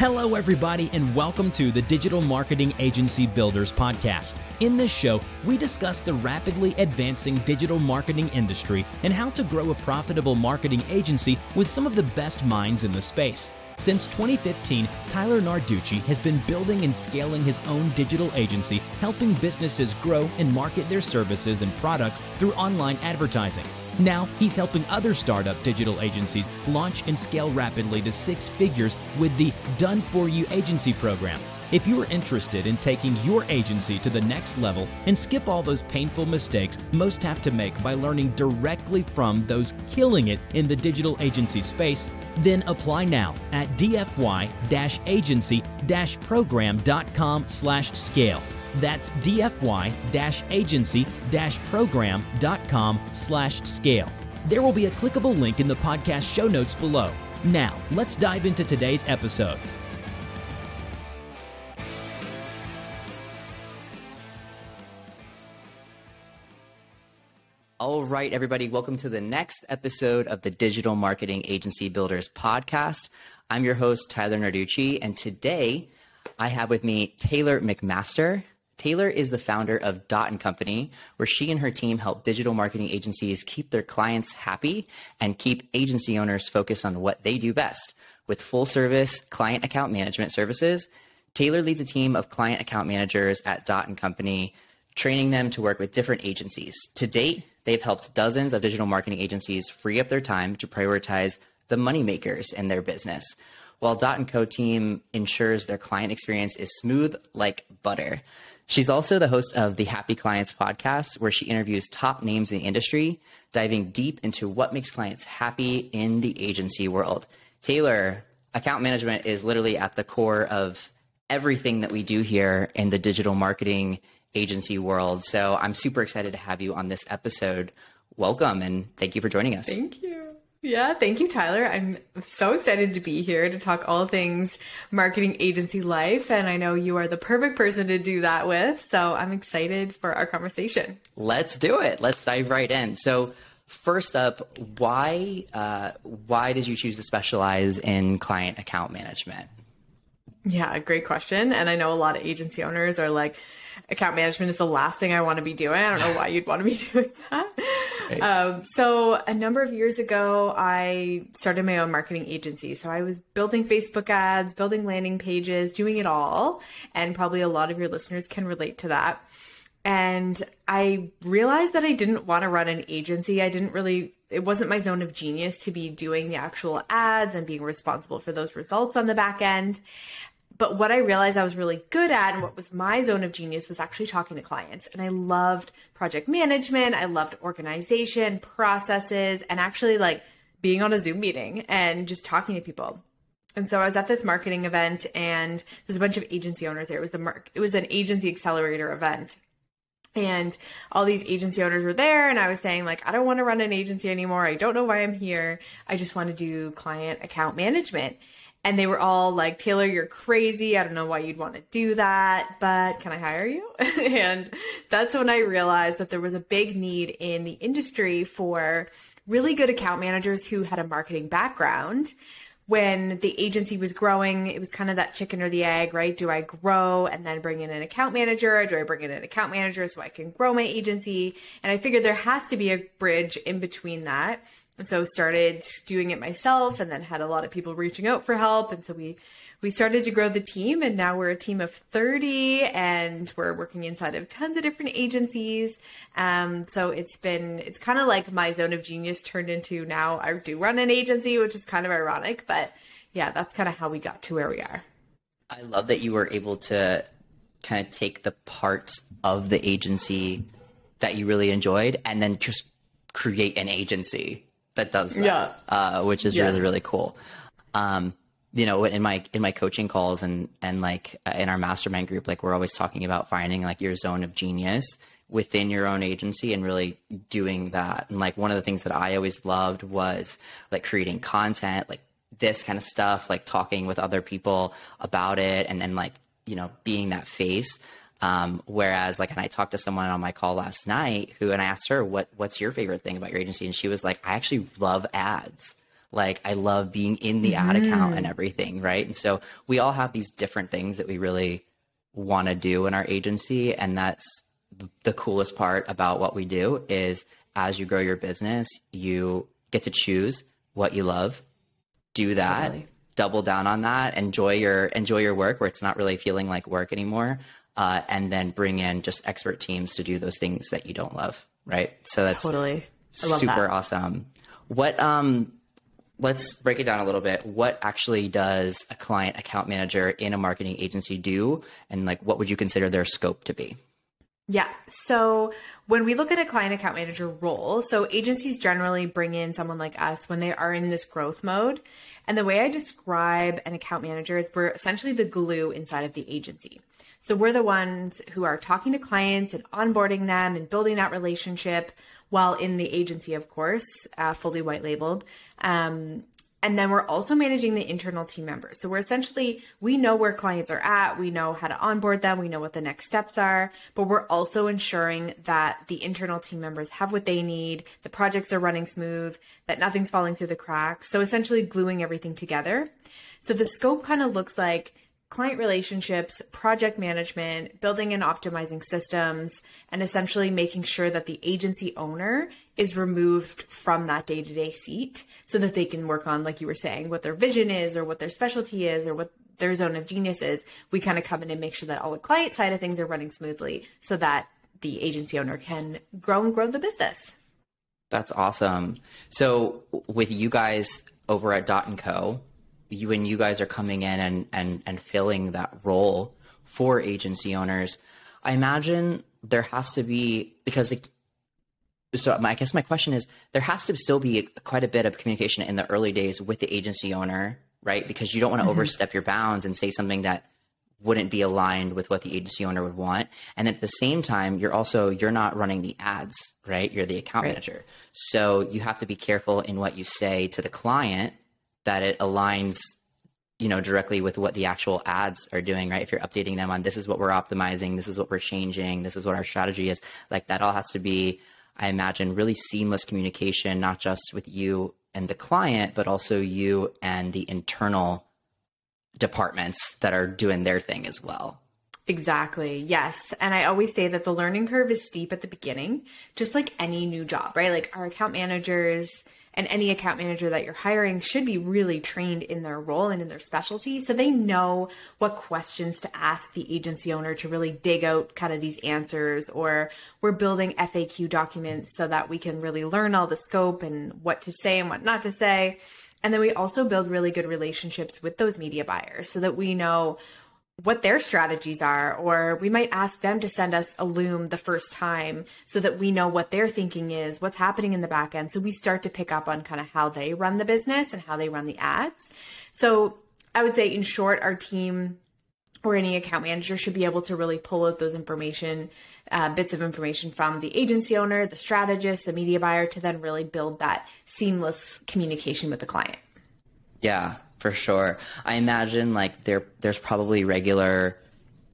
Hello, everybody, and welcome to the Digital Marketing Agency Builders Podcast. In this show, we discuss the rapidly advancing digital marketing industry and how to grow a profitable marketing agency with some of the best minds in the space. Since 2015, Tyler Narducci has been building and scaling his own digital agency, helping businesses grow and market their services and products through online advertising. Now, he's helping other startup digital agencies launch and scale rapidly to six figures with the Done For You Agency program. If you are interested in taking your agency to the next level and skip all those painful mistakes most have to make by learning directly from those killing it in the digital agency space, then apply now at dfy-agency-program.com/scale. That's dfy-agency-program.com slash scale. There will be a clickable link in the podcast show notes below. Now, let's dive into today's episode. All right, everybody, welcome to the next episode of the Digital Marketing Agency Builders podcast. I'm your host, Tyler Narducci, and today I have with me Taylor McMaster. Taylor is the founder of Dot and Company, where she and her team help digital marketing agencies keep their clients happy and keep agency owners focused on what they do best. With full service client account management services, Taylor leads a team of client account managers at Dot and Company, training them to work with different agencies. To date, they've helped dozens of digital marketing agencies free up their time to prioritize the moneymakers in their business, while Dot and Co team ensures their client experience is smooth like butter. She's also the host of the Happy Clients podcast, where she interviews top names in the industry, diving deep into what makes clients happy in the agency world. Taylor, account management is literally at the core of everything that we do here in the digital marketing agency world. So I'm super excited to have you on this episode. Welcome and thank you for joining us. Thank you. Yeah, thank you, Tyler. I'm so excited to be here to talk all things marketing agency life. And I know you are the perfect person to do that with. So I'm excited for our conversation. Let's do it. Let's dive right in. So, first up, why uh, why did you choose to specialize in client account management? Yeah, great question. And I know a lot of agency owners are like, account management is the last thing I want to be doing. I don't know why you'd want to be doing that. Right. Um, so a number of years ago, I started my own marketing agency. So I was building Facebook ads, building landing pages, doing it all. And probably a lot of your listeners can relate to that. And I realized that I didn't want to run an agency. I didn't really, it wasn't my zone of genius to be doing the actual ads and being responsible for those results on the back end. But what I realized I was really good at and what was my zone of genius was actually talking to clients. And I loved project management. I loved organization, processes, and actually like being on a Zoom meeting and just talking to people. And so I was at this marketing event and there's a bunch of agency owners there. It was the mark, it was an agency accelerator event. And all these agency owners were there and I was saying like, I don't want to run an agency anymore. I don't know why I'm here. I just want to do client account management and they were all like, Taylor, you're crazy. I don't know why you'd want to do that, but can I hire you? and that's when I realized that there was a big need in the industry for really good account managers who had a marketing background. When the agency was growing, it was kind of that chicken or the egg, right? Do I grow and then bring in an account manager? Do I bring in an account manager so I can grow my agency? And I figured there has to be a bridge in between that. And so started doing it myself and then had a lot of people reaching out for help. And so we, we started to grow the team and now we're a team of 30 and we're working inside of tons of different agencies. Um, so it's been, it's kind of like my zone of genius turned into now I do run an agency, which is kind of ironic, but yeah, that's kind of how we got to where we are. I love that you were able to kind of take the parts of the agency that you really enjoyed and then just create an agency that does that, yeah. uh, which is yes. really really cool. Um, you know, in my in my coaching calls and and like uh, in our mastermind group, like we're always talking about finding like your zone of genius within your own agency and really doing that. And like one of the things that I always loved was like creating content, like this kind of stuff, like talking with other people about it and then like, you know, being that face. Um, whereas like, and I talked to someone on my call last night who, and I asked her, what, what's your favorite thing about your agency? And she was like, I actually love ads. Like I love being in the ad account and everything, right? And so we all have these different things that we really want to do in our agency and that's the coolest part about what we do is as you grow your business, you get to choose what you love, do that, totally. double down on that, enjoy your enjoy your work where it's not really feeling like work anymore, uh, and then bring in just expert teams to do those things that you don't love, right? So that's totally super that. awesome. What um let's break it down a little bit. What actually does a client account manager in a marketing agency do and like what would you consider their scope to be? Yeah. So when we look at a client account manager role, so agencies generally bring in someone like us when they are in this growth mode. And the way I describe an account manager is we're essentially the glue inside of the agency. So we're the ones who are talking to clients and onboarding them and building that relationship while in the agency, of course, uh, fully white labeled. Um, and then we're also managing the internal team members. So we're essentially, we know where clients are at. We know how to onboard them. We know what the next steps are, but we're also ensuring that the internal team members have what they need. The projects are running smooth, that nothing's falling through the cracks. So essentially gluing everything together. So the scope kind of looks like client relationships, project management, building and optimizing systems, and essentially making sure that the agency owner is removed from that day to day seat so that they can work on, like you were saying, what their vision is or what their specialty is or what their zone of genius is. We kind of come in and make sure that all the client side of things are running smoothly so that the agency owner can grow and grow the business. That's awesome. So with you guys over at Dot and Co, you when you guys are coming in and and and filling that role for agency owners, I imagine there has to be because like so my, I guess my question is there has to still be quite a bit of communication in the early days with the agency owner, right? Because you don't want to mm-hmm. overstep your bounds and say something that wouldn't be aligned with what the agency owner would want. And at the same time, you're also you're not running the ads, right? You're the account right. manager. So you have to be careful in what you say to the client that it aligns you know directly with what the actual ads are doing right if you're updating them on this is what we're optimizing this is what we're changing this is what our strategy is like that all has to be i imagine really seamless communication not just with you and the client but also you and the internal departments that are doing their thing as well Exactly. Yes. And I always say that the learning curve is steep at the beginning, just like any new job, right? Like our account managers, and any account manager that you're hiring should be really trained in their role and in their specialty so they know what questions to ask the agency owner to really dig out kind of these answers or we're building FAQ documents so that we can really learn all the scope and what to say and what not to say. And then we also build really good relationships with those media buyers so that we know what their strategies are, or we might ask them to send us a loom the first time so that we know what their thinking is, what's happening in the back end. So we start to pick up on kind of how they run the business and how they run the ads. So I would say, in short, our team or any account manager should be able to really pull out those information, uh, bits of information from the agency owner, the strategist, the media buyer to then really build that seamless communication with the client. Yeah, for sure. I imagine like there there's probably regular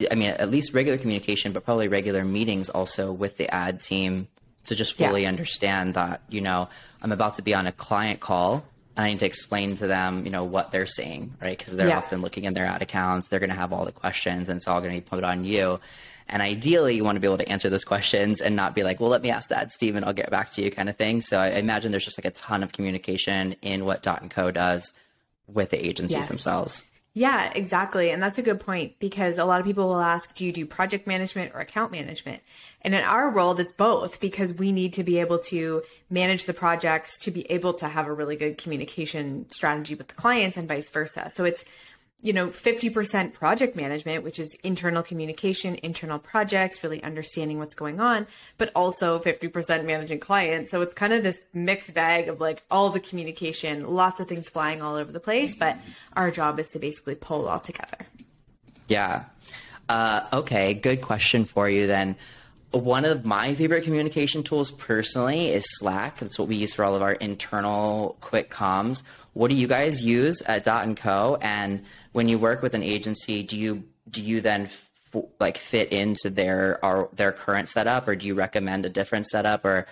I mean at least regular communication, but probably regular meetings also with the ad team to just fully yeah. understand that, you know, I'm about to be on a client call and I need to explain to them, you know, what they're seeing, right? Because they're yeah. often looking in their ad accounts, they're going to have all the questions, and it's all going to be put on you. And ideally, you want to be able to answer those questions and not be like, "Well, let me ask that, Steve, and I'll get back to you," kind of thing. So I imagine there's just like a ton of communication in what Dot and Co does with the agencies yes. themselves. Yeah, exactly. And that's a good point because a lot of people will ask, do you do project management or account management? And in our world, it's both because we need to be able to manage the projects to be able to have a really good communication strategy with the clients and vice versa. So it's you know, 50% project management, which is internal communication, internal projects, really understanding what's going on, but also 50% managing clients. So it's kind of this mixed bag of like all the communication, lots of things flying all over the place, but our job is to basically pull it all together. Yeah. Uh, okay, good question for you then. One of my favorite communication tools personally is Slack. That's what we use for all of our internal quick comms. What do you guys use at Dot and Co? And when you work with an agency, do you do you then f- like fit into their our, their current setup, or do you recommend a different setup, or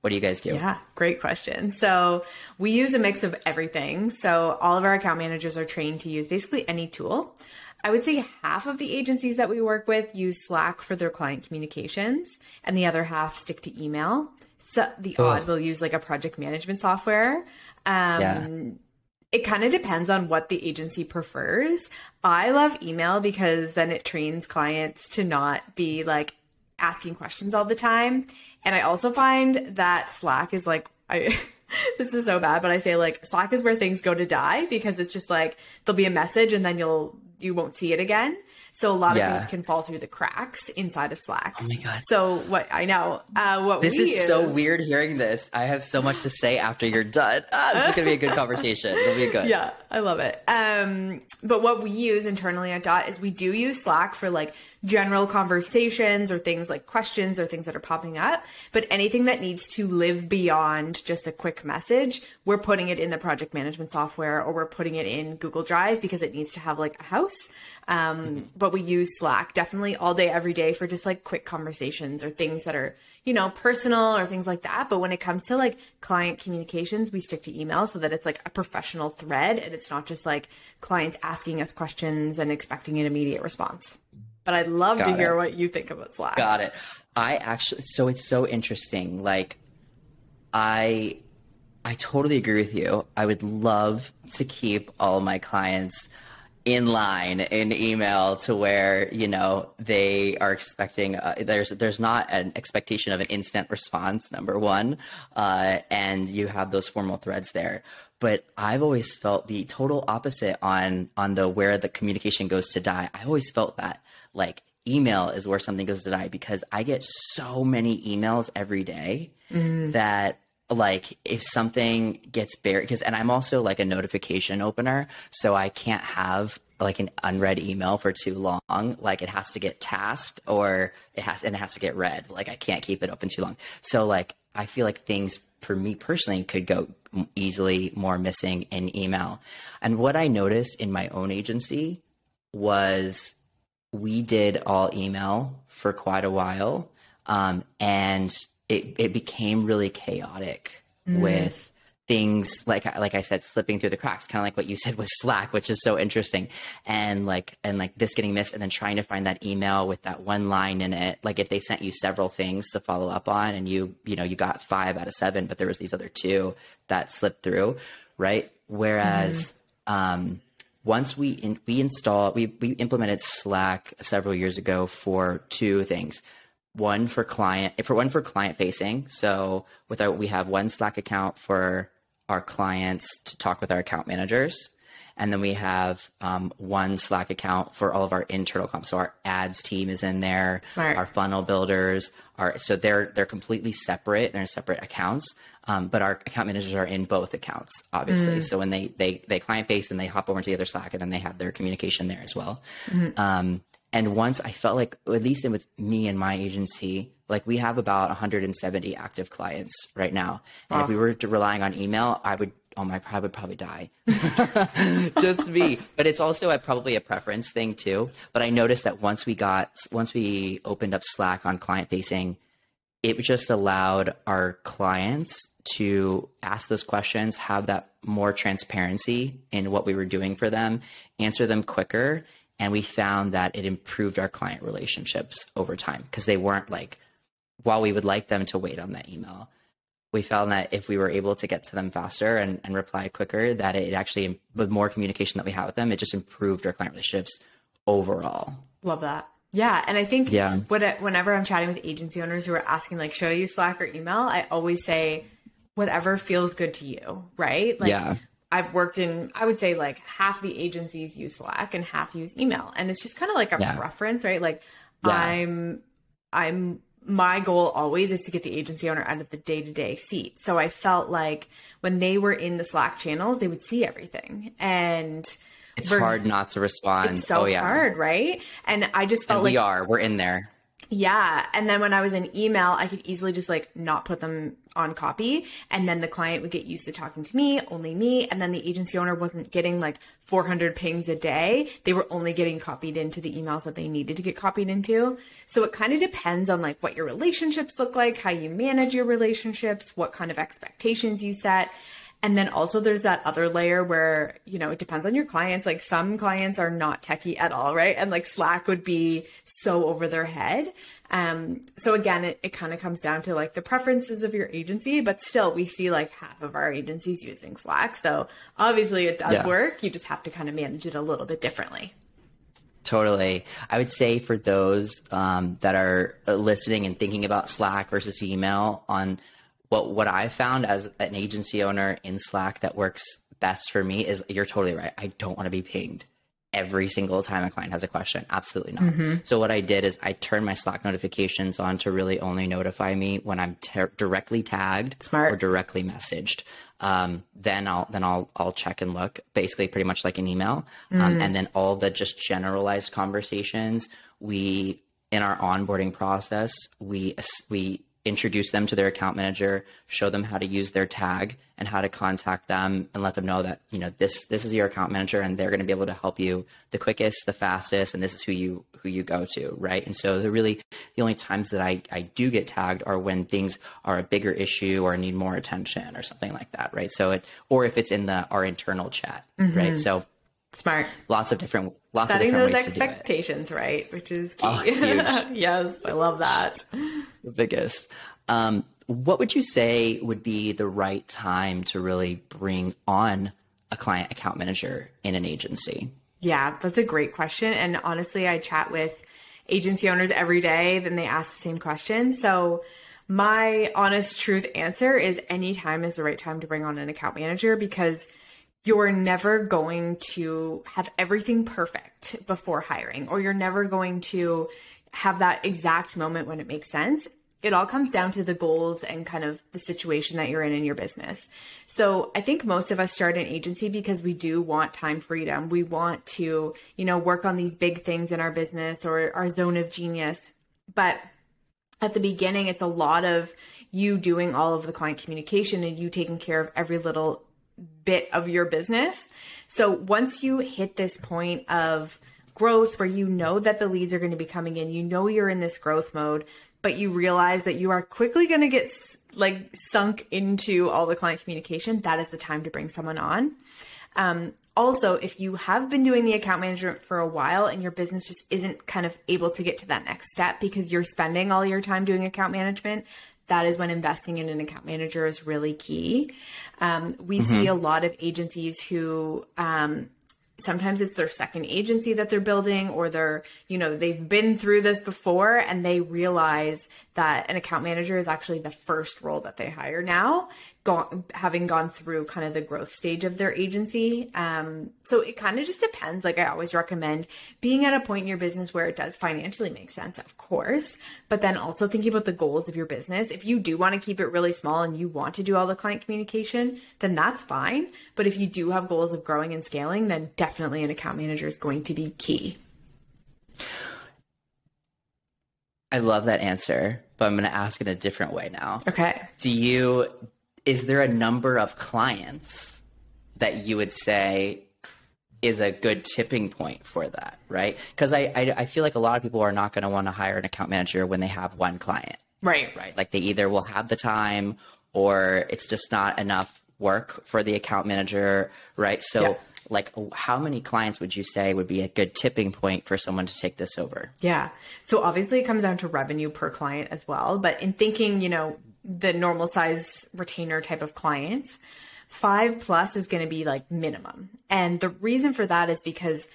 What do you guys do? Yeah, great question. So we use a mix of everything. So all of our account managers are trained to use basically any tool. I would say half of the agencies that we work with use Slack for their client communications, and the other half stick to email. So the odd will use like a project management software. Um, Yeah. It kind of depends on what the agency prefers. I love email because then it trains clients to not be like asking questions all the time. And I also find that Slack is like, I, this is so bad, but I say like Slack is where things go to die because it's just like there'll be a message and then you'll, you won't see it again. So a lot Yeah. of things can fall through the cracks inside of Slack. Oh my god. So what I know, uh, what This we is so weird hearing this. I have so much to say after you're done. Ah, this is gonna be a good conversation. It'll be good. Yeah, I love it. Um, but what we use internally at Dot is we do use Slack for like general conversations or things like questions or things that are popping up. But anything that needs to live beyond just a quick message, we're putting it in the project management software or we're putting it in Google Drive because it needs to have like a house. Um, but we use Slack definitely all day, every day for just like quick conversations or things that are, you know, personal or things like that. But when it comes to like client communications, we stick to email so that it's like a professional thread and it's not just like clients asking us questions and expecting an immediate response. But I'd love to Got hear what you think about Slack. Got it. I actually so it's so interesting. Like I I totally agree with you. I would love to keep all my clients in line in email to where you know they are expecting uh, there's there's not an expectation of an instant response number one uh, and you have those formal threads there but i've always felt the total opposite on on the where the communication goes to die i always felt that like email is where something goes to die because i get so many emails every day mm-hmm. that like if something gets buried because and i'm also like a notification opener so i can't have like an unread email for too long. Like it has to get tasked or it has and it has to get read. Like i can't keep it open too long. So like i feel like things for me personally could go easily more missing in email. And what i noticed in my own agency was we did all email for quite a while um, and it, it became really chaotic with things like like I said slipping through the cracks kind of like what you said with Slack which is so interesting and like and like this getting missed and then trying to find that email with that one line in it. Like if they sent you several things to follow up on and you you know you got 5 out of 7 but there was these other two that slipped through right? Whereas um once we in, we installed we we implemented Slack several years ago for two things. One for client for one for client facing. So with our we have one Slack account for our clients to talk with our account managers. And then we have um, one Slack account for all of our internal comps. So our ads team is in there, Smart. our funnel builders are so they're they're completely separate. They're in separate accounts. Um, but our account managers are in both accounts, obviously. So when they they they client base and they hop over to the other Slack, and then they have their communication there as well. Um, and once I felt like, at least with me and my agency, like we have about 170 active clients right now. And if we were to relying on email, I would, oh my, I would probably die. Just me. But it's also a, probably a preference thing too. But I noticed that once we got, once we opened up Slack on client facing, it just allowed our clients to ask those questions, have that more transparency in what we were doing for them, answer them quicker. And we found that it improved our client relationships over time because they weren't like, while we would like them to wait on that email, we found that if we were able to get to them faster and, and reply quicker, that it actually, with more communication that we had with them, it just improved our client relationships overall. Love that. Yeah, and I think Yeah. when it- whenever I'm chatting with agency owners who are asking like, should I use Slack or email? I always say, whatever feels good to you, right? Like, Yeah. I've worked in, I would say like half the agencies use Slack and half use email, and it's just kind of like a Yeah. preference, right? Like, Yeah. I'm, I'm. My goal always is to get the agency owner out of the day to day seat. So I felt like when they were in the Slack channels, they would see everything, and It's hard not to respond. It's so oh, yeah. hard, right? And I just felt And like we are. We're in there. yeah. And then when I was in email, I could easily just like not put them on copy. And then the client would get used to talking to me, only me. And then the agency owner wasn't getting like 400 pings a day. They were only getting copied into the emails that they needed to get copied into. So it kind of depends on like what your relationships look like, how you manage your relationships, what kind of expectations you set. And then also there's that other layer where, you know, it depends on your clients. Like some clients are not techie at all, right? And like Slack would be so over their head. Um, so again, it, it kind of comes down to like the preferences of your agency, but still we see like half of our agencies using Slack. So obviously it does yeah. work. You just have to kind of manage it a little bit differently. Totally. I would say for those um, that are listening and thinking about Slack versus email on what what I found as an agency owner in Slack that works best for me is you're totally right. I don't want to be pinged every single time a client has a question. Absolutely not. Mm-hmm. So what I did is I turned my Slack notifications on to really only notify me when I'm ter- directly tagged Smart. or directly messaged. Um, then I'll then I'll I'll check and look, basically pretty much like an email. Um, mm. and then all the just generalized conversations we in our onboarding process we we introduce them to their account manager, show them how to use their tag and how to contact them and let them know that, you know, this this is your account manager and they're going to be able to help you the quickest, the fastest, and this is who you who you go to, right? And so the really the only times that I, I do get tagged are when things are a bigger issue or need more attention or something like that, right? So it or if it's in the our internal chat, mm-hmm. right? So Smart. Lots of different lots Setting of different those expectations right, which is key. Oh, yes, I love that. The biggest. Um, what would you say would be the right time to really bring on a client account manager in an agency? Yeah, that's a great question. And honestly, I chat with agency owners every day, then they ask the same question. So my honest truth answer is anytime is the right time to bring on an account manager because you're never going to have everything perfect before hiring, or you're never going to have that exact moment when it makes sense. It all comes down to the goals and kind of the situation that you're in in your business. So I think most of us start an agency because we do want time freedom. We want to, you know, work on these big things in our business or our zone of genius. But at the beginning, it's a lot of you doing all of the client communication and you taking care of every little bit of your business. So once you hit this point of growth where you know that the leads are going to be coming in, you know you're in this growth mode, but you realize that you are quickly going to get like sunk into all the client communication, that is the time to bring someone on. Um, also, if you have been doing the account management for a while and your business just isn't kind of able to get to that next step because you're spending all your time doing account management, that is when investing in an account manager is really key. Um, we mm-hmm. see a lot of agencies who um, sometimes it's their second agency that they're building or they're you know they've been through this before and they realize that an account manager is actually the first role that they hire now gone, having gone through kind of the growth stage of their agency um, so it kind of just depends like i always recommend being at a point in your business where it does financially make sense of course but then also thinking about the goals of your business if you do want to keep it really small and you want to do all the client communication then that's fine but if you do have goals of growing and scaling then definitely an account manager is going to be key. I love that answer, but I'm going to ask in a different way now. Okay. Do you, is there a number of clients that you would say is a good tipping point for that, right? Because I, I, I, feel like a lot of people are not going to want to hire an account manager when they have one client. Right. Right. Like they either will have the time or it's just not enough work for the account manager, right? So, yeah like how many clients would you say would be a good tipping point for someone to take this over? Yeah. So obviously it comes down to revenue per client as well, but in thinking, you know, the normal size retainer type of clients, 5 plus is going to be like minimum. And the reason for that is because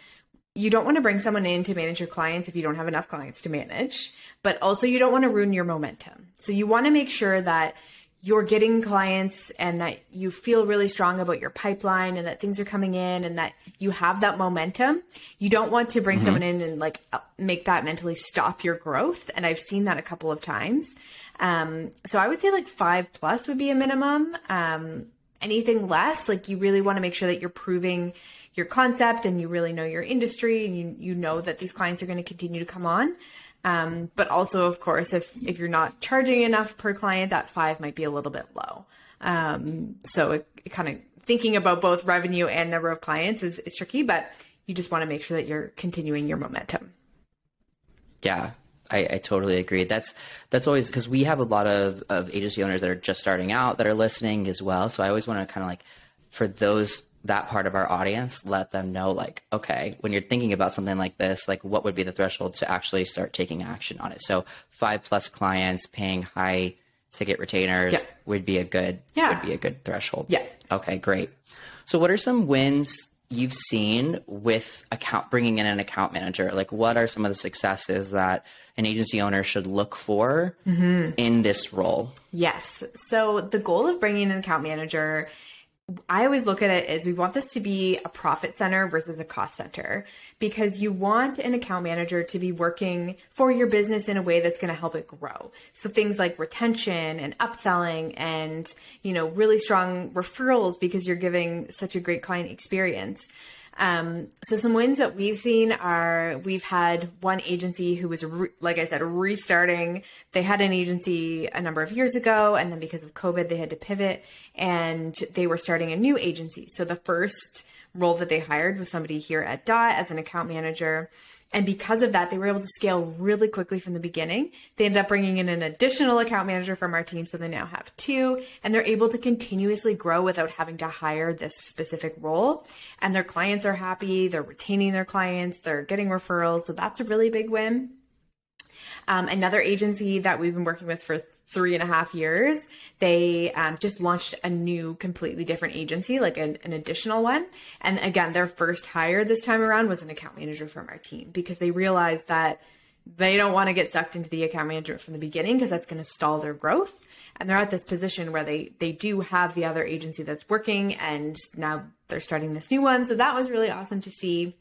you don't want to bring someone in to manage your clients if you don't have enough clients to manage, but also you don't want to ruin your momentum. So you want to make sure that you're getting clients and that you feel really strong about your pipeline and that things are coming in and that you have that momentum. You don't want to bring mm-hmm. someone in and like make that mentally stop your growth. And I've seen that a couple of times. Um, so I would say like five plus would be a minimum. Um, anything less, like you really want to make sure that you're proving your concept and you really know your industry and you, you know that these clients are going to continue to come on. Um, but also, of course, if if you're not charging enough per client, that five might be a little bit low. Um, so it, it kind of thinking about both revenue and number of clients is, is tricky, but you just want to make sure that you're continuing your momentum. Yeah, I, I, totally agree. That's that's always because we have a lot of, of agency owners that are just starting out that are listening as well. So I always want to kind of like for those that part of our audience, let them know like, okay, when you're thinking about something like this, like what would be the threshold to actually start taking action on it? So five plus clients paying high ticket retainers yeah. would be a good yeah. would be a good threshold. Yeah. Okay, great. So what are some wins you've seen with account bringing in an account manager? Like what are some of the successes that an agency owner should look for mm-hmm. in this role? Yes. So the goal of bringing an account manager I always look at it as we want this to be a profit center versus a cost center because you want an account manager to be working for your business in a way that's going to help it grow. So things like retention and upselling and, you know, really strong referrals because you're giving such a great client experience. Um, so some wins that we've seen are we've had one agency who was, re- like I said, restarting. They had an agency a number of years ago, and then because of COVID, they had to pivot, and they were starting a new agency. So the first role that they hired was somebody here at Dot as an account manager. And because of that, they were able to scale really quickly from the beginning. They ended up bringing in an additional account manager from our team. So they now have two and they're able to continuously grow without having to hire this specific role. And their clients are happy. They're retaining their clients. They're getting referrals. So that's a really big win. Um, another agency that we've been working with for three and a half years, they um, just launched a new, completely different agency, like an, an additional one. And again, their first hire this time around was an account manager from our team because they realized that they don't want to get sucked into the account management from the beginning because that's going to stall their growth. And they're at this position where they they do have the other agency that's working, and now they're starting this new one. So that was really awesome to see.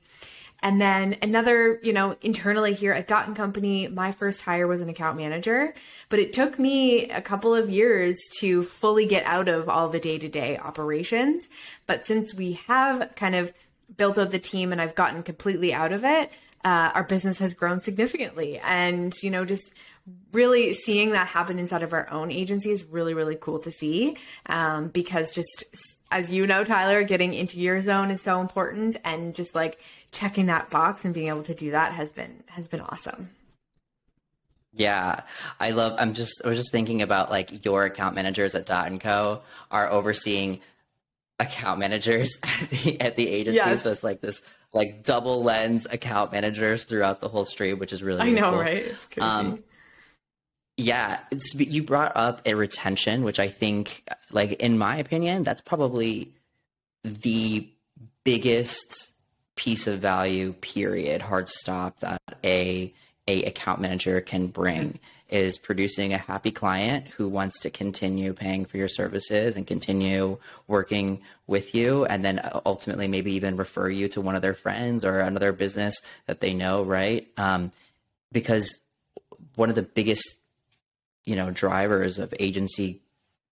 And then another, you know, internally here at Dot and Company, my first hire was an account manager, but it took me a couple of years to fully get out of all the day to day operations. But since we have kind of built out the team and I've gotten completely out of it, uh, our business has grown significantly. And, you know, just really seeing that happen inside of our own agency is really, really cool to see um, because just as you know, Tyler, getting into your zone is so important. And just like, checking that box and being able to do that has been has been awesome. Yeah, I love. I'm just. I was just thinking about like your account managers at Dot and Co are overseeing account managers at the at the agency. Yes. So it's like this like double lens account managers throughout the whole stream, which is really. I know, cool. right? It's crazy. Um, yeah, it's you brought up a retention, which I think, like in my opinion, that's probably the biggest piece of value period hard stop that a a account manager can bring is producing a happy client who wants to continue paying for your services and continue working with you and then ultimately maybe even refer you to one of their friends or another business that they know right? Um, because one of the biggest you know drivers of agency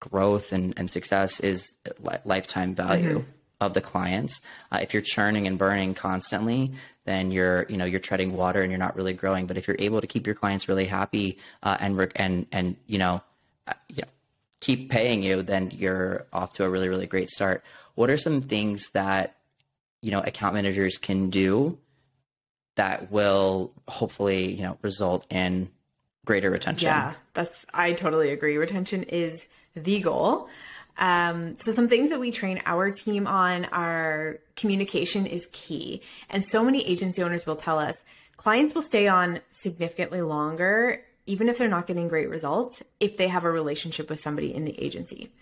growth and, and success is li- lifetime value mm-hmm of the clients. Uh, if you're churning and burning constantly, then you're you know you're treading water and you're not really growing. But if you're able to keep your clients really happy uh, and and and you know uh, yeah, keep paying you, then you're off to a really really great start. What are some things that you know account managers can do that will hopefully you know result in greater retention? Yeah, that's I totally agree. Retention is the goal. Um, so some things that we train our team on are communication is key. And so many agency owners will tell us clients will stay on significantly longer, even if they're not getting great results, if they have a relationship with somebody in the agency.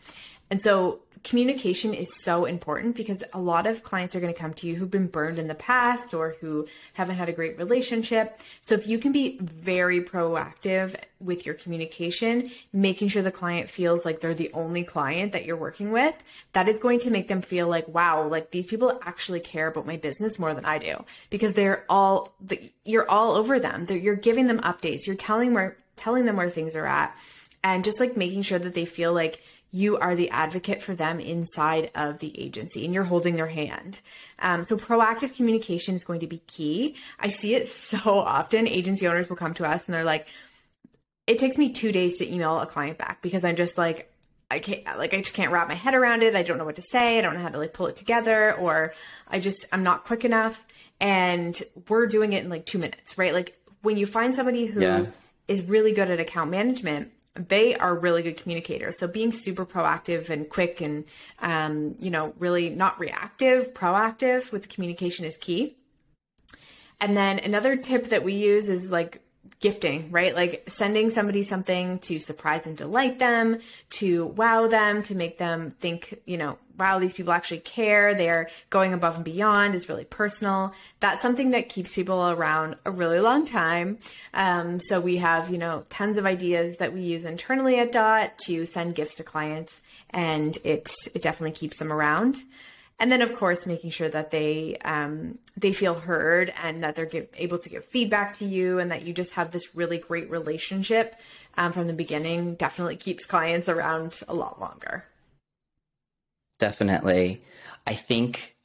And so communication is so important because a lot of clients are going to come to you who've been burned in the past or who haven't had a great relationship. So if you can be very proactive with your communication, making sure the client feels like they're the only client that you're working with, that is going to make them feel like, wow, like these people actually care about my business more than I do because they're all, you're all over them. They're, you're giving them updates. You're telling where, telling them where things are at and just like making sure that they feel like you are the advocate for them inside of the agency and you're holding their hand. Um, so proactive communication is going to be key. I see it so often. Agency owners will come to us and they're like, it takes me two days to email a client back because I'm just like, I can't like I just can't wrap my head around it. I don't know what to say. I don't know how to like pull it together or I just I'm not quick enough and we're doing it in like 2 minutes, right? Like when you find somebody who yeah. is really good at account management, they are really good communicators. So being super proactive and quick and um, you know, really not reactive, proactive with communication is key. And then another tip that we use is like gifting, right? Like sending somebody something to surprise and delight them, to wow them, to make them think, you know, wow, these people actually care. They're going above and beyond. It's really personal. That's something that keeps people around a really long time. Um, so we have, you know, tons of ideas that we use internally at Dot to send gifts to clients and it, it definitely keeps them around and then of course making sure that they um, they feel heard and that they're give, able to give feedback to you and that you just have this really great relationship um, from the beginning definitely keeps clients around a lot longer definitely. I think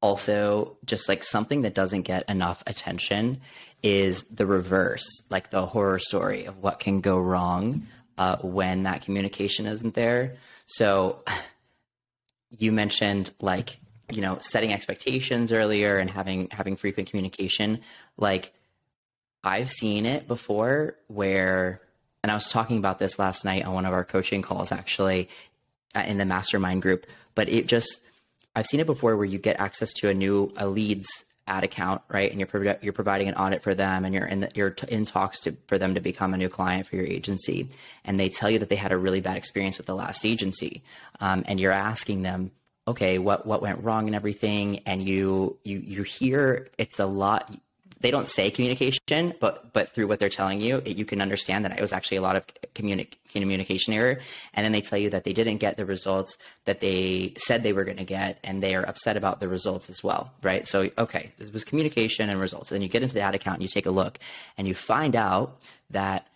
also just like something that doesn't get enough attention is the reverse like the horror story of what can go wrong uh, when that communication isn't there. So you mentioned like you know setting expectations earlier and having having frequent communication. Like i've seen it before where and i was talking about this last night on one of our coaching calls actually in the mastermind group but it just i've seen it before where you get access to a new a leads ad account right? And you're you're providing an audit for them and you're in the, you're in talks to for them to become a new client for your agency. And they tell you that they had a really bad experience with the last agency um, and you're asking them okay what what went wrong and everything? And you you you hear it's a lot they don't say communication, but but through what they're telling you, it, you can understand that it was actually a lot of communi- communication error. And then they tell you that they didn't get the results that they said they were going to get, and they are upset about the results as well, right? So okay, this was communication and results. And you get into the ad account and you take a look, and you find out that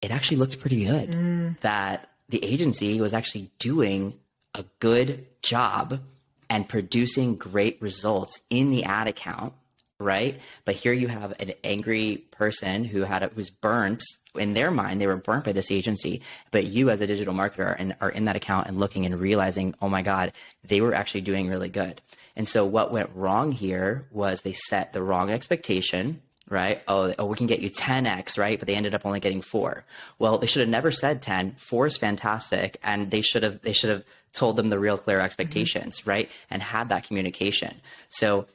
it actually looked pretty good. Mm. That the agency was actually doing a good job and producing great results in the ad account right? But here you have an angry person who had a, who's burnt in their mind. They were burnt by this agency, but you as a digital marketer and are in that account and looking and realizing, oh my god, they were actually doing really good. And so what went wrong here was they set the wrong expectation. Right? Oh, oh, we can get you 10x, right? But they ended up only getting four. Well, they should have never said 10. Four is fantastic. And they should have, they should have told them the real clear expectations, mm-hmm. right? And had that communication. So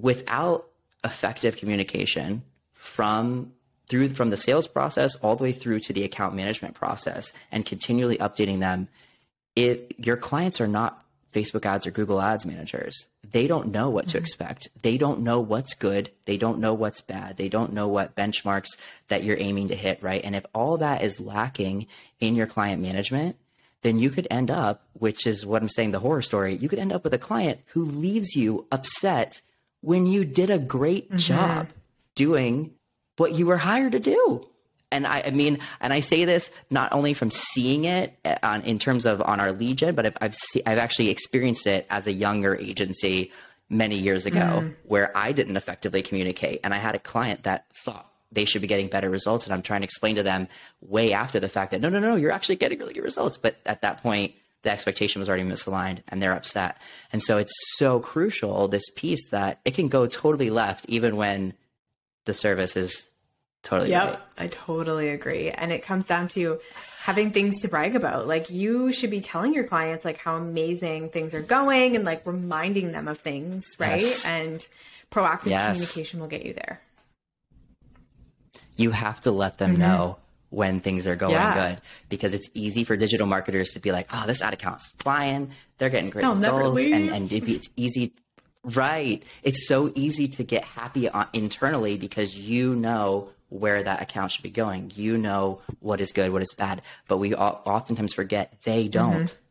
without effective communication from through from the sales process all the way through to the account management process and continually updating them if your clients are not facebook ads or google ads managers. They don't know what mm-hmm. to expect. They don't know what's good. They don't know what's bad. They don't know what benchmarks that you're aiming to hit right? And if all that is lacking in your client management then you could end up which is what i'm saying the horror story you could end up with a client who leaves you upset when you did a great mm-hmm. job doing what you were hired to do. And I, I, mean, and I say this not only from seeing it uh, on, in terms of on our gen, but I've I've, see, I've actually experienced it as a younger agency many years ago, mm. where I didn't effectively communicate, and I had a client that thought they should be getting better results, and I'm trying to explain to them way after the fact that no, no, no, you're actually getting really good results, but at that point the expectation was already misaligned and they're upset. And so it's so crucial, this piece that it can go totally left even when the service is totally Yep, right. I totally agree. And it comes down to having things to brag about. Like you should be telling your clients like how amazing things are going and like reminding them of things, right? Yes. And proactive yes. communication will get you there. You have to let them mm-hmm. know when things are going yeah. good because it's easy for digital marketers to be like, oh, this ad account's flying. They're getting great They'll results. And, and be, it's easy. Right. It's so easy to get happy internally because you know where that account should be going. You know what is good, what is bad. But we oftentimes forget they don't. Mm-hmm.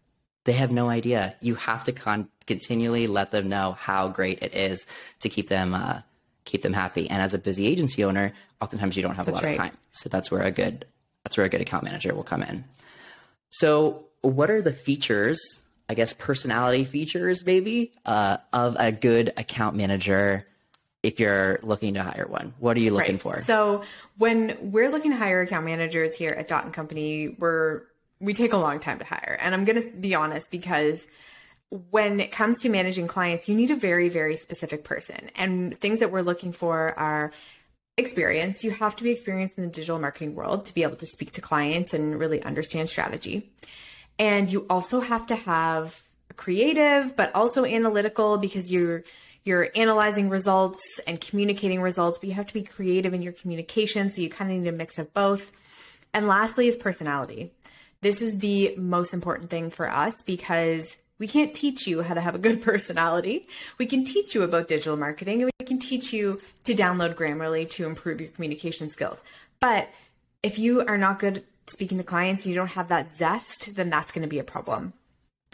They have no idea. You have to con- continually let them know how great it is to keep them uh, keep them happy. And as a busy agency owner, oftentimes you don't have that's a lot right. of time. So that's where a good that's where a good account manager will come in. So what are the features, I guess, personality features maybe, uh, of a good account manager if you're looking to hire one? What are you looking right. for? So when we're looking to hire account managers here at Dot and Company, we're we take a long time to hire. And I'm going to be honest because when it comes to managing clients, you need a very, very specific person. And things that we're looking for are experience. You have to be experienced in the digital marketing world to be able to speak to clients and really understand strategy. And you also have to have creative, but also analytical because you're you're analyzing results and communicating results, but you have to be creative in your communication. So you kind of need a mix of both. And lastly is personality. This is the most important thing for us because we can't teach you how to have a good personality. We can teach you about digital marketing and we can teach you to download Grammarly to improve your communication skills. But if you are not good speaking to clients you don't have that zest, then that's going to be a problem.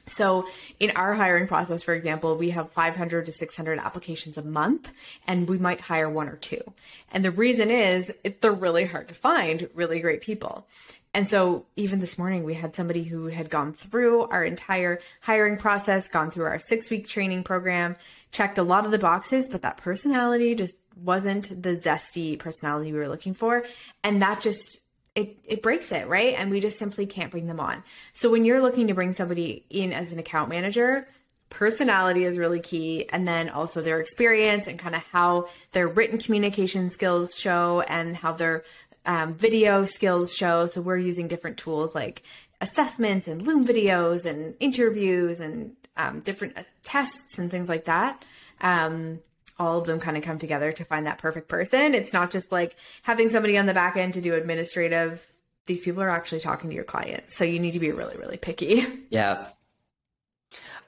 So, in our hiring process, for example, we have 500 to 600 applications a month, and we might hire one or two. And the reason is it, they're really hard to find really great people. And so even this morning, we had somebody who had gone through our entire hiring process, gone through our six week training program, checked a lot of the boxes, but that personality just wasn't the zesty personality we were looking for. And that just, it, it breaks it, right? And we just simply can't bring them on. So when you're looking to bring somebody in as an account manager, personality is really key and then also their experience and kind of how their written communication skills show and how their um, video skills show. So we're using different tools like assessments and Loom videos and interviews and um, different tests and things like that. Um, all of them kind of come together to find that perfect person. It's not just like having somebody on the back end to do administrative. These people are actually talking to your client. So you need to be really, really picky. Yeah.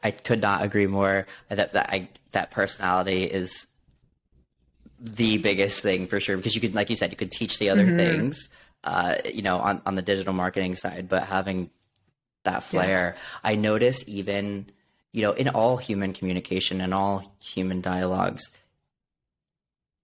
I could not agree more that that I, that personality is the biggest thing for sure because you could like you said you could teach the other mm-hmm. things uh, you know on, on the digital marketing side but having that flair yeah. i notice even you know in all human communication and all human dialogues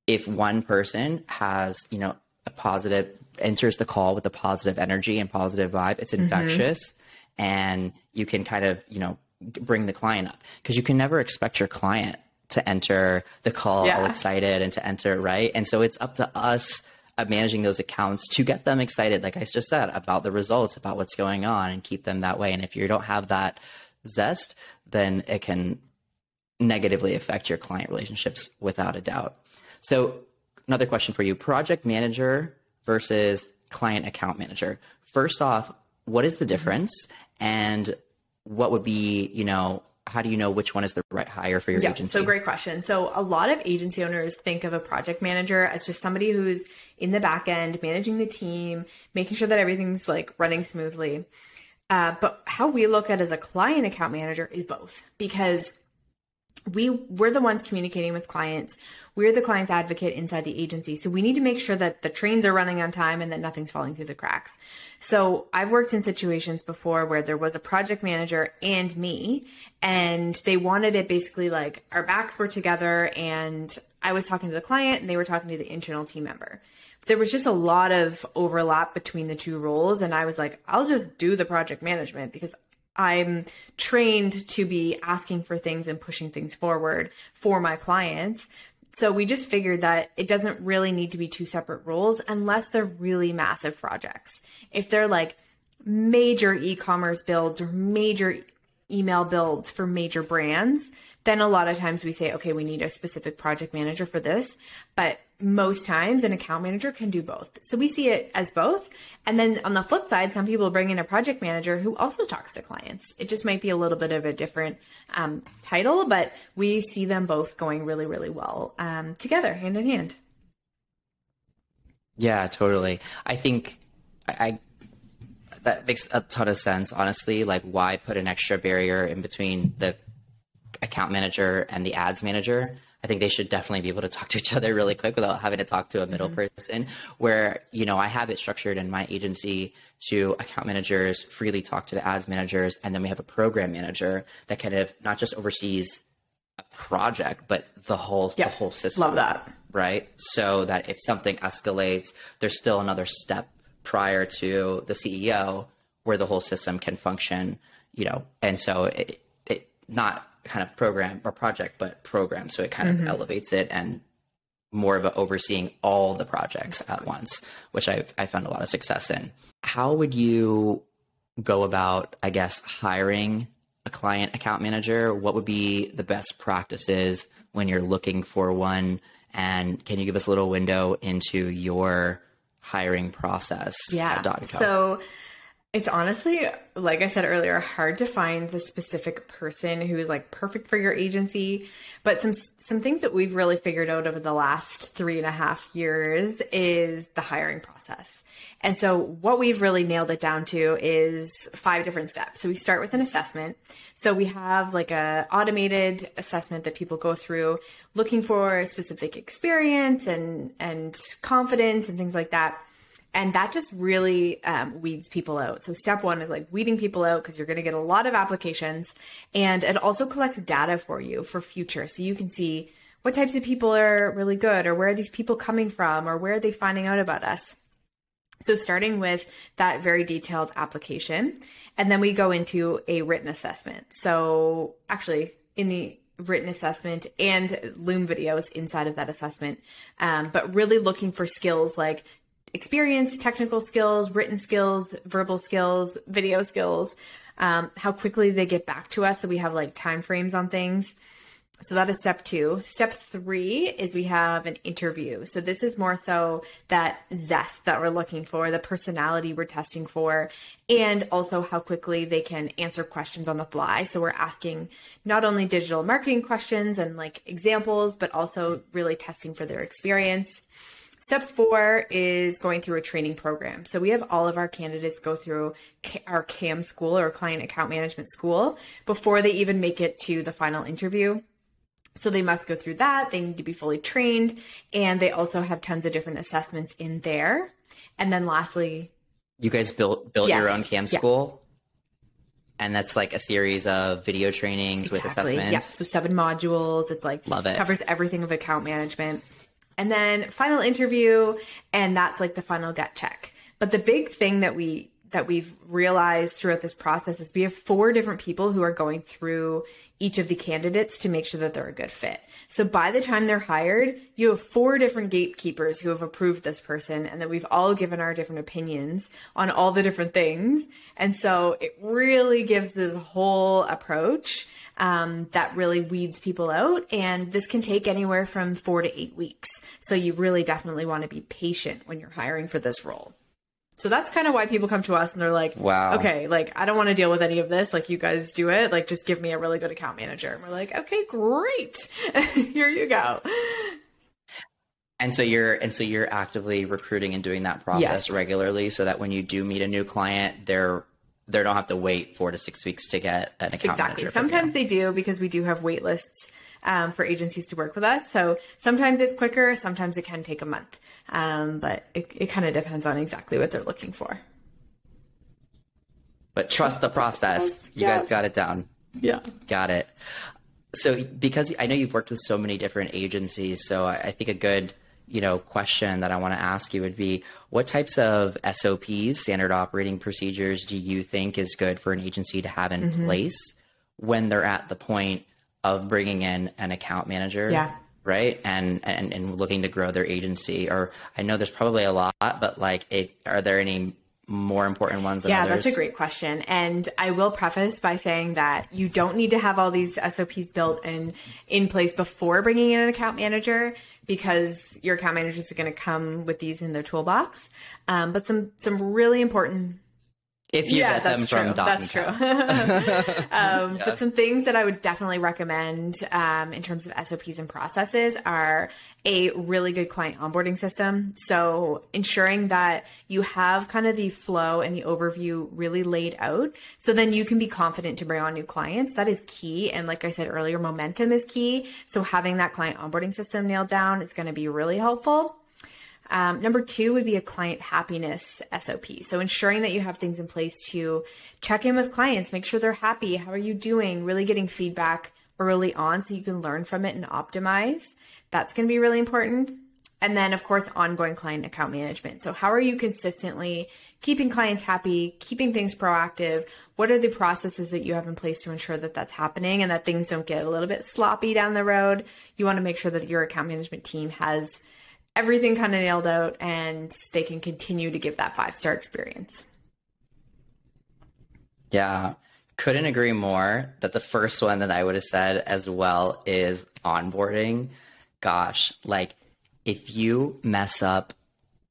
if one person has you know a positive enters the call with a positive energy and positive vibe it's mm-hmm. infectious mm-hmm. and you can kind of you know bring the client up because you can never expect your client to enter the call yeah. all excited and to enter right? And so it's up to us uh, managing those accounts to get them excited like i just said about the results about what's going on and keep them that way. And if you don't have that zest then it can negatively affect your client relationships without a doubt. So another question for you. Project manager versus client account manager. First off what is the difference? And what would be you know how do you know which one is the right hire for your yeah, agency? So great question. So a lot of agency owners think of a project manager as just somebody who's in the back end, managing the team, making sure that everything's like running smoothly. Uh, but how we look at as a client account manager is both because we we're the ones communicating with clients we're the client's advocate inside the agency. So we need to make sure that the trains are running on time and that nothing's falling through the cracks. So I've worked in situations before where there was a project manager and me, and they wanted it basically like our backs were together and I was talking to the client and they were talking to the internal team member. There was just a lot of overlap between the two roles. And I was like, I'll just do the project management because I'm trained to be asking for things and pushing things forward for my clients. So we just figured that it doesn't really need to be two separate roles unless they're really massive projects. If they're like major e-commerce builds or major email builds for major brands, then a lot of times we say, okay, we need a specific project manager for this. But most times an account manager can do both. So we see it as both. And then on the flip side, some people bring in a project manager who also talks to clients. It just might be a little bit of a different um, title, but we see them both going really, really well um, together, hand in hand. Yeah, totally. I think I, I that makes a ton of sense, honestly. Like, why put an extra barrier in between the account manager and the ads manager? I think they should definitely be able to talk to each other really quick without having to talk to a middle mm-hmm. person. Where, you know, I have it structured in my agency to account managers freely talk to the ads managers. And then we have a program manager that kind of not just oversees a project, but the whole, yeah, the whole system. Love that. Right. So that if something escalates, there's still another step prior to the CEO where the whole system can function you know, and so it, it not kind of program or project, but program. So it kind mm-hmm. of elevates it and more of a overseeing all the projects at once, which I've, I found a lot of success in. How would you go about, I guess, hiring a client account manager? What would be the best practices when you're looking for one? And can you give us a little window into your hiring process yeah. So it's honestly, like I said earlier, hard to find the specific person who is like perfect for your agency. But some some things that we've really figured out over the last three and a half years is the hiring process. And so what we've really nailed it down to is five different steps. So we start with an assessment. So we have like a automated assessment that people go through looking for specific experience and and confidence and things like that and that just really um, weeds people out. So step one is like weeding people out because you're going to get a lot of applications, and it also collects data for you for future, so you can see what types of people are really good, or where are these people coming from, or where are they finding out about us. So starting with that very detailed application, and then we go into a written assessment. So actually, in the written assessment and Loom videos inside of that assessment, um, but really looking for skills like experience, technical skills, written skills, verbal skills, video skills, um, how quickly they get back to us. So we have like time frames on things. So that is step two. Step three is we have an interview. So this is more so that zest that we're looking for, the personality we're testing for, and also how quickly they can answer questions on the fly. So we're asking not only digital marketing questions and like examples, but also really testing for their experience. Step four is going through a training program. So we have all of our candidates go through our CAM school or client account management school before they even make it to the final interview. So they must go through that. They need to be fully trained. And they also have tons of different assessments in there. And then lastly, you guys built built yes. your own CAM school? Yeah. And that's like a series of video trainings exactly. with assessments. Yeah. So seven modules. It's like Love it. covers everything of account management and then final interview and that's like the final gut check. But the big thing that we that we've realized throughout this process is we have four different people who are going through each of the candidates to make sure that they're a good fit. So by the time they're hired, you have four different gatekeepers who have approved this person and that we've all given our different opinions on all the different things. And so it really gives this whole approach um, that really weeds people out. And this can take anywhere from four to eight weeks. So you really definitely want to be patient when you're hiring for this role. So that's kind of why people come to us and they're like, wow, okay, like I don't want to deal with any of this. Like you guys do it. Like just give me a really good account manager. And we're like, okay, great. Here you go. And so you're and so you're actively recruiting and doing that process yes. regularly so that when you do meet a new client, they're they don't have to wait four to six weeks to get an account exactly. manager. Sometimes they do because we do have wait lists um, for agencies to work with us. So sometimes it's quicker, sometimes it can take a month. Um, but it, it kind of depends on exactly what they're looking for. But trust the process. You yes. guys got it down. Yeah. Got it. So because I know you've worked with so many different agencies, so I, I think a good you know question that I want to ask you would be what types of SOPs, standard operating procedures, do you think is good for an agency to have in mm-hmm. place when they're at the point of bringing in an account manager? Yeah. Right. And, and, and looking to grow their agency or I know there's probably a lot, but like, it, are there any more important ones yeah others? that's a great question and i will preface by saying that you don't need to have all these sops built and in place before bringing in an account manager because your account managers are going to come with these in their toolbox. Um, but some some really important if you yeah, get them from true. That's true. um, yeah. But some things that I would definitely recommend um, in terms of SOPs and processes are a really good client onboarding system. So ensuring that you have kind of the flow and the overview really laid out. So then you can be confident to bring on new clients. That is key. And like I said earlier, momentum is key. So having that client onboarding system nailed down is going to be really helpful. Um, number two would be a client happiness SOP. So ensuring that you have things in place to check in with clients, make sure they're happy. How are you doing? Really getting feedback early on so you can learn from it and optimize. That's going to be really important. And then, of course, ongoing client account management. So, how are you consistently keeping clients happy, keeping things proactive? What are the processes that you have in place to ensure that that's happening and that things don't get a little bit sloppy down the road? You want to make sure that your account management team has everything kind of nailed out and they can continue to give that five star experience. Yeah, couldn't agree more that the first one that I would have said as well is onboarding. Gosh, like if you mess up,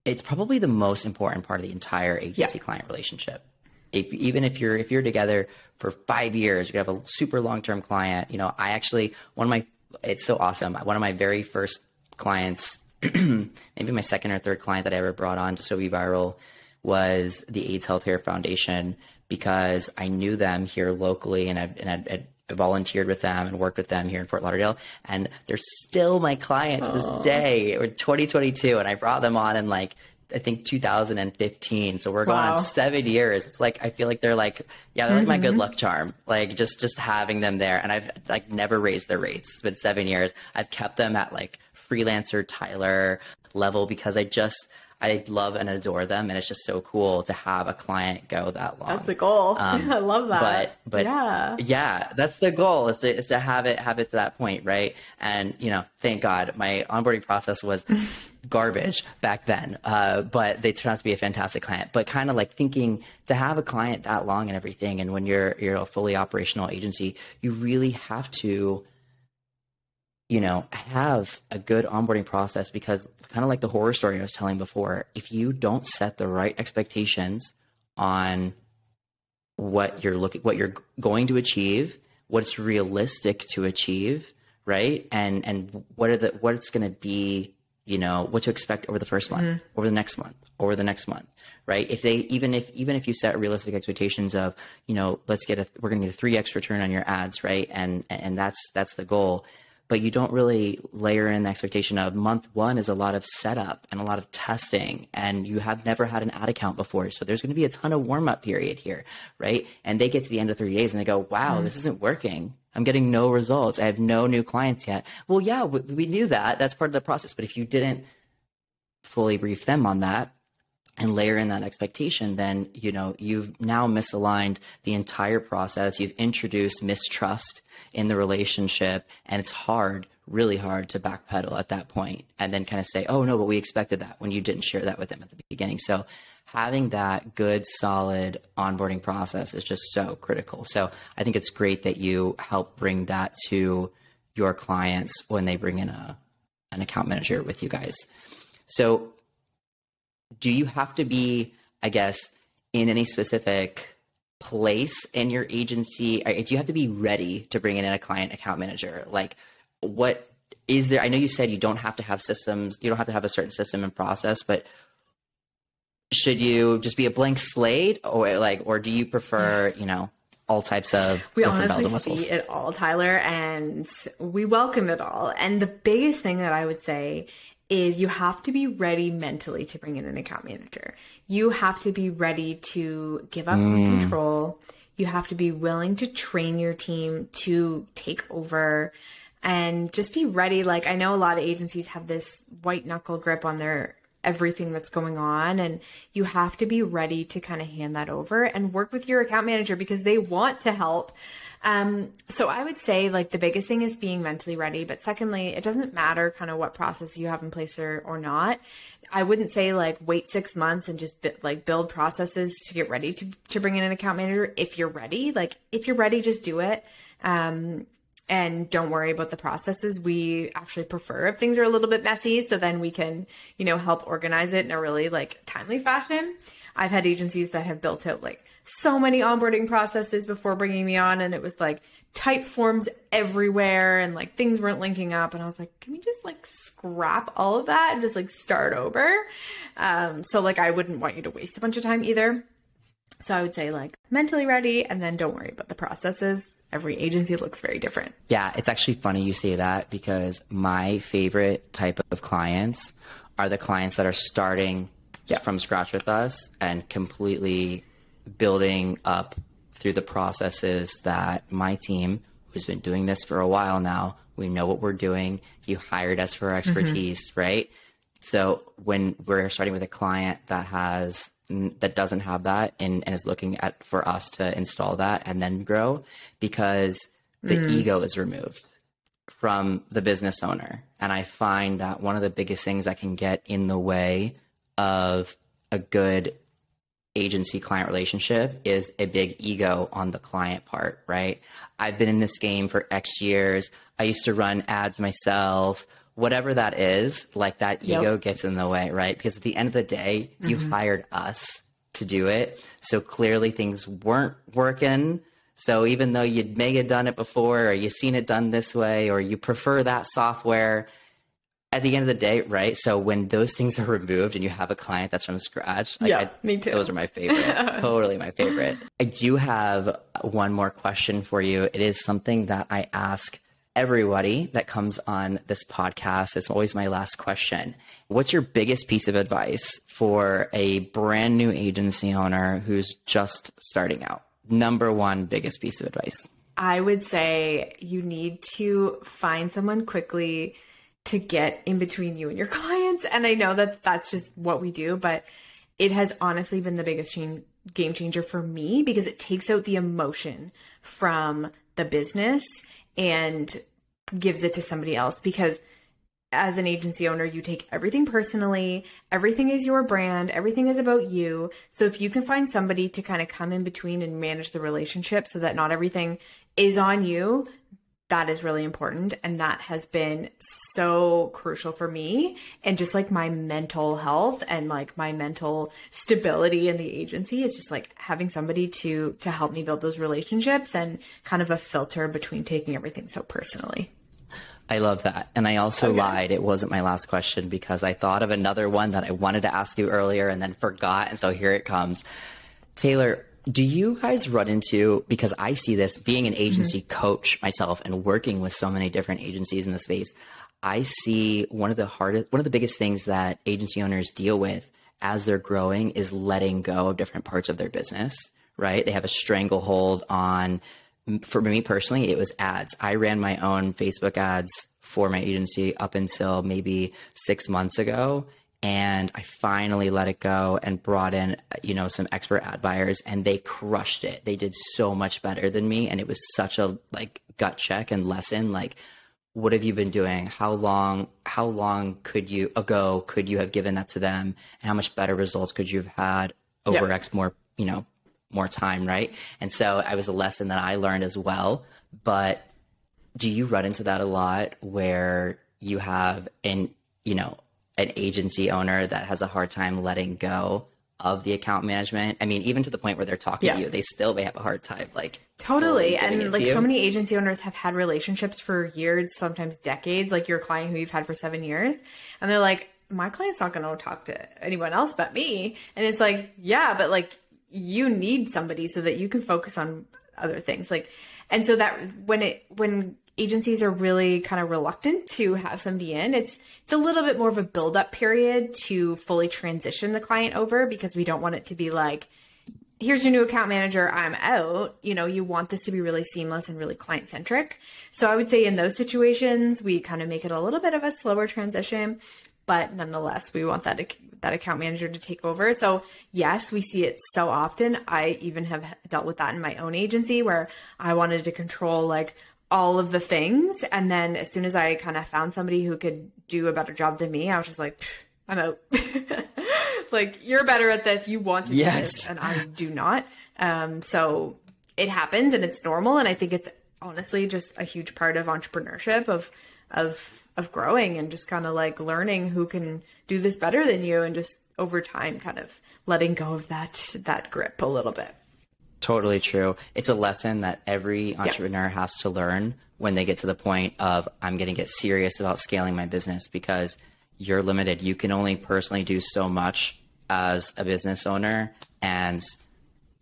it's probably the most important part of the entire agency client relationship. If even if you're if you're together for five years, you have a super long term client. You know, I actually one of my it's so awesome. One of my very first clients, maybe my second or third client that I ever brought on to So Be Viral was the AIDS Healthcare Foundation because I knew them here locally and I and I'd, I'd volunteered with them and worked with them here in Fort Lauderdale, and they're still my clients to this day. Or 2022, and I brought them on in like I think 2015. So we're going wow. on seven years. It's like I feel like they're like yeah, they're mm-hmm. like my good mm-hmm. luck charm. Like just just having them there, and I've like never raised their rates. It's been seven years. I've kept them at like freelancer Tyler level because I just I love and adore them, and it's just so cool to have a client go that long. That's the goal. Um, I love that. But but yeah, yeah, that's the goal is to is to have it have it to that point, right? And you know, thank God, my onboarding process was garbage back then, uh, but they turned out to be a fantastic client. But kind of like thinking to have a client that long and everything, and when you're you're a fully operational agency, you really have to you know, have a good onboarding process because kind of like the horror story I was telling before, if you don't set the right expectations on what you're looking what you're going to achieve, what's realistic to achieve, right? And and what are the what it's going to be, you know, what to expect over the first month, mm-hmm. over the next month, over the next month, right? If they even if even if you set realistic expectations of, you know, let's get a we're going to get a 3x return on your ads, right? And and that's that's the goal but you don't really layer in the expectation of month one is a lot of setup and a lot of testing and you have never had an ad account before. So there's going to be a ton of warm up period here right? And they get to the end of 30 days and they go wow mm. this isn't working. I'm getting no results. I have no new clients yet. Well yeah we, we knew that. That's part of the process. But if you didn't fully brief them on that and layer in that expectation, then you know you've now misaligned the entire process. You've introduced mistrust in the relationship, and it's hard, really hard, to backpedal at that point, and then kind of say, "Oh no, but we expected that" when you didn't share that with them at the beginning. So having that good, solid onboarding process is just so critical. So I think it's great that you help bring that to your clients when they bring in a an account manager with you guys. So do you have to be, I guess, in any specific place in your agency? Do you have to be ready to bring in a client account manager? Like, what is there? I know you said you don't have to have systems, you don't have to have a certain system and process, but should you just be a blank slate, or like, or do you prefer, you know? all types of we honestly see it all tyler and we welcome it all and the biggest thing that i would say is you have to be ready mentally to bring in an account manager. You have to be ready to give up mm. some control. You have to be willing to train your team to take over and just be ready. Like, I know a lot of agencies have this white knuckle grip on their everything that's going on and you have to be ready to kind of hand that over and work with your account manager because they want to help um, so I would say like the biggest thing is being mentally ready. But secondly, it doesn't matter kind of what process you have in place or, or not. I wouldn't say like wait six months and just like build processes to get ready to, to bring in an account manager. If you're ready, like if you're ready, just do it. Um, and don't worry about the processes. We actually prefer if things are a little bit messy so then we can, you know, help organize it in a really like timely fashion. I've had agencies that have built out like so many onboarding processes before bringing me on and it was like Typeforms everywhere and like things weren't linking up and I was like, can we just like scrap all of that and just like start over? Um, so like I wouldn't want you to waste a bunch of time either. So I would say like mentally ready and then don't worry about the processes. Every agency looks very different. Yeah, it's actually funny you say that because my favorite type of clients are the clients that are starting yeah. from scratch with us and completely building up through the processes that my team, who's been doing this for a while now, we know what we're doing. You hired us for our mm-hmm. expertise, mm-hmm. right? So when we're starting with a client that has that doesn't have that and, and is looking at for us to install that and then grow because the mm. ego is removed from the business owner. And I find that one of the biggest things that can get in the way of a good agency client relationship is a big ego on the client part, right? I've been in this game for X years. I used to run ads myself. Whatever that is, like that ego yep. gets in the way, right? Because at the end of the day, mm-hmm. you hired us to do it. So clearly things weren't working. So even though you'd may have done it before or you've seen it done this way or you prefer that software, at the end of the day, right? So when those things are removed and you have a client that's from scratch, like yeah, I, me too. Those are my favorite. totally my favorite. I do have one more question for you. It is something that I ask everybody that comes on this podcast. It's always my last question. What's your biggest piece of advice for a brand new agency owner who's just starting out? Number one biggest piece of advice. I would say you need to find someone quickly to get in between you and your clients. And I know that that's just what we do, but it has honestly been the biggest change, game changer for me because it takes out the emotion from the business and gives it to somebody else because as an agency owner, you take everything personally. Everything is your brand. Everything is about you. So if you can find somebody to kind of come in between and manage the relationship so that not everything is on you, that is really important. And that has been so crucial for me and just like my mental health and like my mental stability in the agency is just like having somebody to to help me build those relationships and kind of a filter between taking everything so personally. I love that. And I also okay. lied. It wasn't my last question because I thought of another one that I wanted to ask you earlier and then forgot. And so here it comes. Taylor, do you guys run into because I see this being an agency mm-hmm. coach myself and working with so many different agencies in the space. I see one of the hardest, one of the biggest things that agency owners deal with as they're growing is letting go of different parts of their business, right? They have a stranglehold on, for me personally, it was ads. I ran my own Facebook ads for my agency up until maybe six months ago and I finally let it go and brought in, you know, some expert ad buyers and they crushed it. They did so much better than me and it was such a like gut check and lesson like what have you been doing? How long how long could you ago could you have given that to them? And how much better results could you have had over yep. X more, you know, more time, right? And so I was a lesson that I learned as well. But do you run into that a lot where you have an, you know, an agency owner that has a hard time letting go of the account management. I mean, even to the point where they're talking yeah. to you, they still may have a hard time like totally. And like so many agency owners have had relationships for years, sometimes decades, like your client who you've had for seven years. And they're like, my client's not going to talk to anyone else but me. And it's like, yeah, but like you need somebody so that you can focus on other things. Like, and so that when it, when agencies are really kind of reluctant to have somebody in. It's it's a little bit more of a build up period to fully transition the client over because we don't want it to be like here's your new account manager, I'm out. You know, you want this to be really seamless and really client centric. So I would say in those situations, we kind of make it a little bit of a slower transition, but nonetheless, we want that that account manager to take over. So yes, we see it so often. I even have dealt with that in my own agency where I wanted to control like all of the things. And then as soon as I kind of found somebody who could do a better job than me, I was just like, I'm out. like, you're better at this. You want to do yes. this, and I do not. Um, so it happens and it's normal. And I think it's honestly just a huge part of entrepreneurship of, of, of growing and just kind of like learning who can do this better than you and just over time kind of letting go of that, that grip a little bit. Totally true. It's a lesson that every entrepreneur yeah. has to learn when they get to the point of I'm going to get serious about scaling my business because you're limited. You can only personally do so much as a business owner and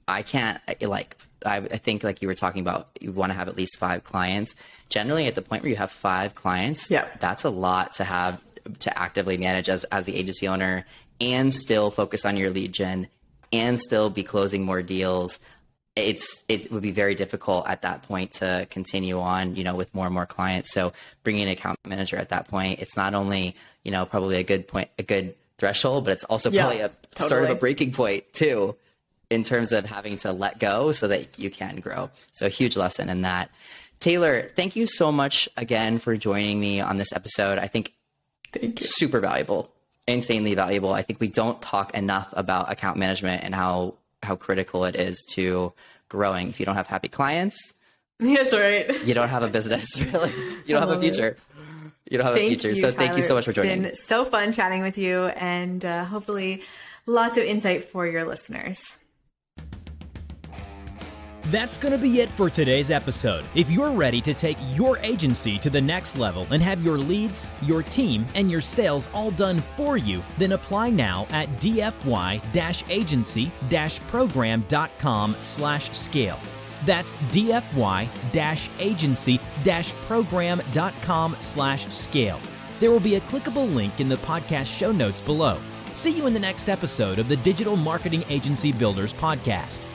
I can't like I, I think like you were talking about you want to have at least 5 clients. Generally at the point where you have 5 clients, yeah. that's a lot to have to actively manage as as the agency owner and still focus on your lead gen and still be closing more deals it's it would be very difficult at that point to continue on, you know, with more and more clients. So bringing an account manager at that point, it's not only you know probably a good point, a good threshold, but it's also yeah, probably a totally. sort of a breaking point too, in terms of having to let go so that you can grow. So a huge lesson in that. Taylor, thank you so much again for joining me on this episode. I think super valuable, insanely valuable. I think we don't talk enough about account management and how how critical it is to growing. If you don't have happy clients, yes, right, you don't have a business. Really, you don't have a future. It. You don't have thank a future. You, so Tyler. thank you so much for joining. It's been so fun chatting with you, and uh, hopefully, lots of insight for your listeners. That's going to be it for today's episode. If you're ready to take your agency to the next level and have your leads, your team, and your sales all done for you, then apply now at dfy-agency-program.com slash scale. That's dfy-agency-program.com slash scale. There will be a clickable link in the podcast show notes below. See you in the next episode of the Digital Marketing Agency Builders podcast.